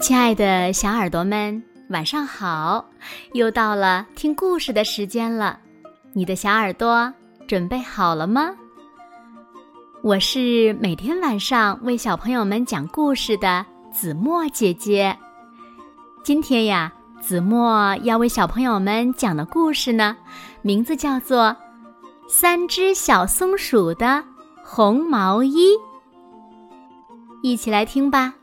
亲爱的小耳朵们，晚上好！又到了听故事的时间了，你的小耳朵准备好了吗？我是每天晚上为小朋友们讲故事的子墨姐姐。今天呀，子墨要为小朋友们讲的故事呢，名字叫做《三只小松鼠的红毛衣》。一起来听吧。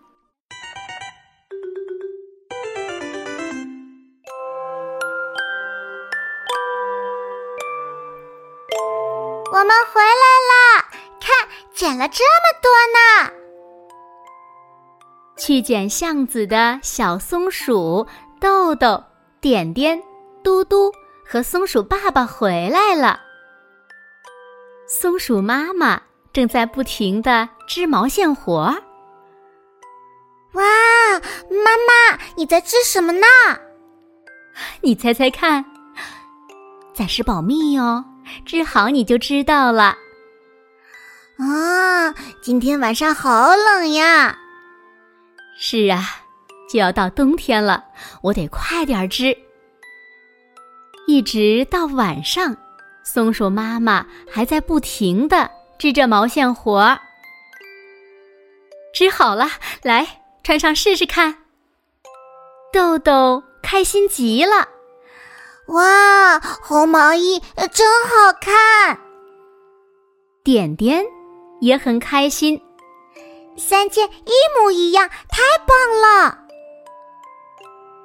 我们回来啦！看，捡了这么多呢。去捡橡子的小松鼠豆豆、点点、嘟嘟和松鼠爸爸回来了。松鼠妈妈正在不停的织毛线活儿。哇，妈妈，你在织什么呢？你猜猜看，暂时保密哟。织好你就知道了。啊，今天晚上好冷呀！是啊，就要到冬天了，我得快点织。一直到晚上，松鼠妈妈还在不停的织着毛线活儿。织好了，来穿上试试看。豆豆开心极了。哇，红毛衣真好看！点点也很开心，三件一模一样，太棒了！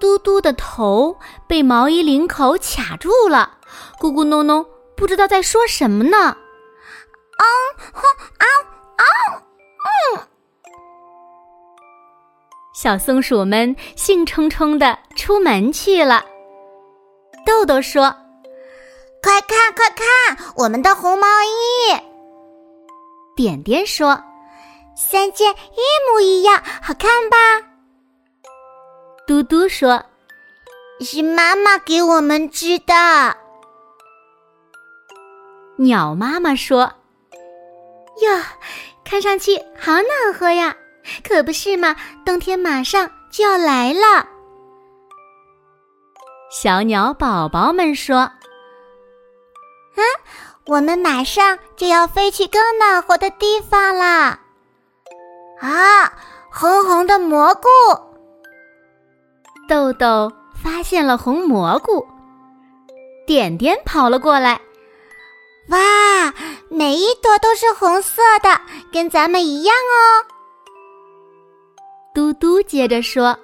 嘟嘟的头被毛衣领口卡住了，咕咕哝哝，不知道在说什么呢。啊哼啊啊嗯！小松鼠们兴冲冲的出门去了。豆豆说：“快看，快看，我们的红毛衣！”点点说：“三件一模一样，好看吧？”嘟嘟说：“是妈妈给我们织的。”鸟妈妈说：“哟，看上去好暖和呀，可不是嘛？冬天马上就要来了。”小鸟宝宝们说：“啊，我们马上就要飞去更暖和的地方啦！”啊，红红的蘑菇，豆豆发现了红蘑菇，点点跑了过来。哇，每一朵都是红色的，跟咱们一样哦。嘟嘟接着说。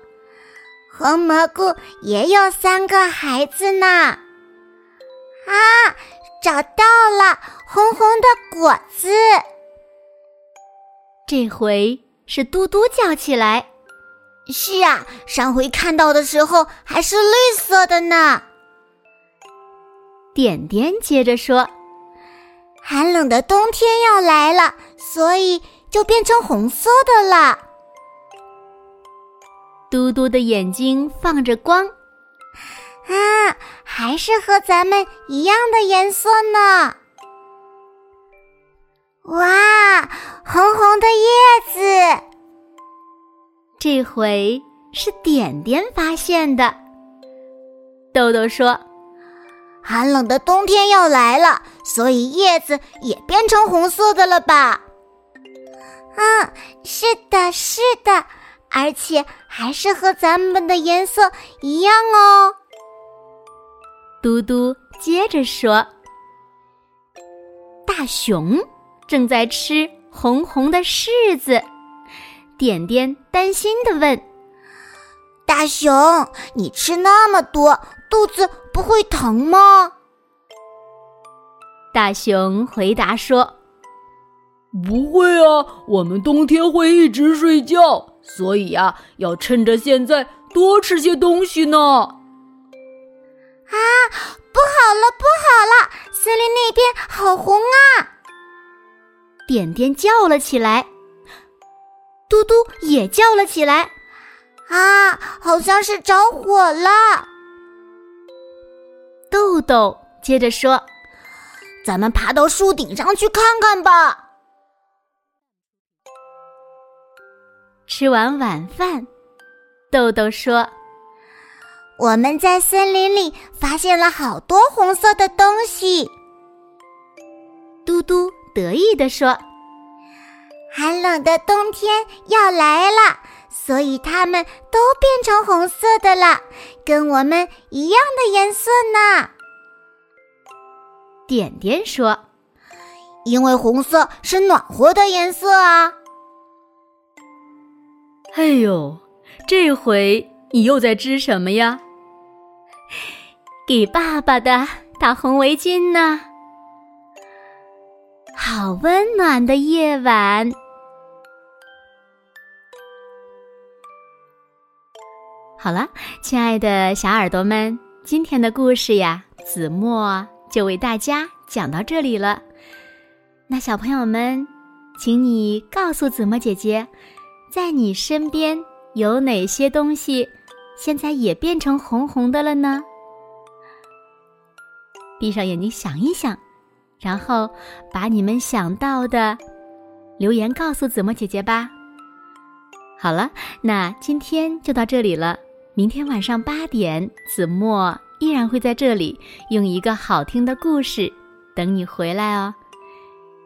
红蘑菇也有三个孩子呢！啊，找到了红红的果子。这回是嘟嘟叫起来。是啊，上回看到的时候还是绿色的呢。点点接着说：“寒冷的冬天要来了，所以就变成红色的了。”嘟嘟的眼睛放着光，啊，还是和咱们一样的颜色呢！哇，红红的叶子，这回是点点发现的。豆豆说：“寒冷的冬天要来了，所以叶子也变成红色的了吧？”嗯，是的，是的。而且还是和咱们的颜色一样哦。嘟嘟接着说：“大熊正在吃红红的柿子。”点点担心的问：“大熊，你吃那么多，肚子不会疼吗？”大熊回答说：“不会啊，我们冬天会一直睡觉。”所以呀，要趁着现在多吃些东西呢。啊，不好了，不好了！森林那边好红啊！点点叫了起来，嘟嘟也叫了起来。啊，好像是着火了。豆豆接着说：“咱们爬到树顶上去看看吧。”吃完晚饭，豆豆说：“我们在森林里发现了好多红色的东西。”嘟嘟得意地说：“寒冷的冬天要来了，所以它们都变成红色的了，跟我们一样的颜色呢。”点点说：“因为红色是暖和的颜色啊。”哎呦，这回你又在织什么呀？给爸爸的大红围巾呢。好温暖的夜晚。好了，亲爱的小耳朵们，今天的故事呀，子墨就为大家讲到这里了。那小朋友们，请你告诉子墨姐姐。在你身边有哪些东西，现在也变成红红的了呢？闭上眼睛想一想，然后把你们想到的留言告诉子墨姐姐吧。好了，那今天就到这里了。明天晚上八点，子墨依然会在这里用一个好听的故事等你回来哦。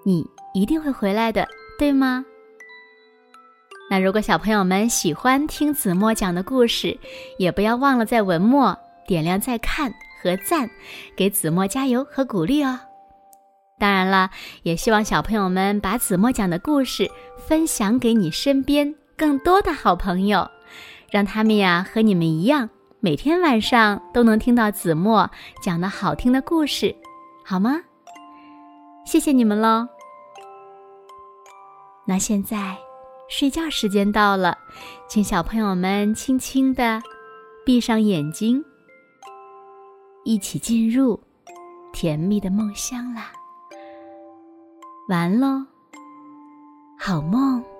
你一定会回来的，对吗？那如果小朋友们喜欢听子墨讲的故事，也不要忘了在文末点亮再看和赞，给子墨加油和鼓励哦。当然了，也希望小朋友们把子墨讲的故事分享给你身边更多的好朋友，让他们呀和你们一样，每天晚上都能听到子墨讲的好听的故事，好吗？谢谢你们喽。那现在。睡觉时间到了，请小朋友们轻轻的闭上眼睛，一起进入甜蜜的梦乡啦。完喽，好梦。